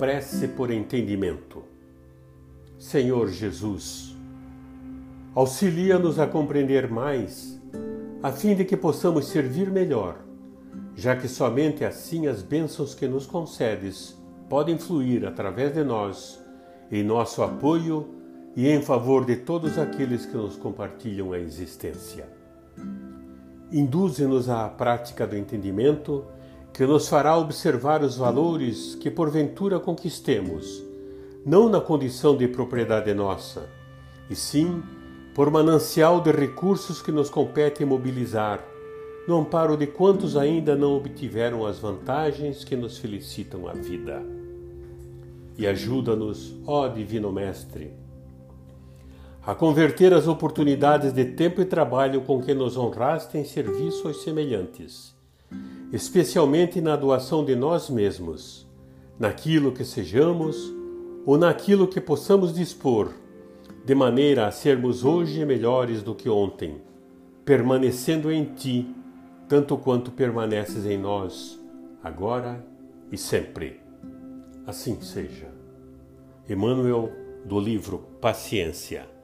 prece por entendimento. Senhor Jesus, auxilia-nos a compreender mais, a fim de que possamos servir melhor, já que somente assim as bênçãos que nos concedes podem fluir através de nós em nosso apoio e em favor de todos aqueles que nos compartilham a existência. Induze-nos à prática do entendimento que nos fará observar os valores que porventura conquistemos, não na condição de propriedade nossa, e sim por manancial de recursos que nos compete mobilizar, no amparo de quantos ainda não obtiveram as vantagens que nos felicitam a vida. E ajuda-nos, ó Divino Mestre, a converter as oportunidades de tempo e trabalho com que nos honraste em serviço aos semelhantes especialmente na doação de nós mesmos, naquilo que sejamos ou naquilo que possamos dispor, de maneira a sermos hoje melhores do que ontem, permanecendo em Ti, tanto quanto permaneces em nós, agora e sempre. Assim seja. Emmanuel, do livro Paciência.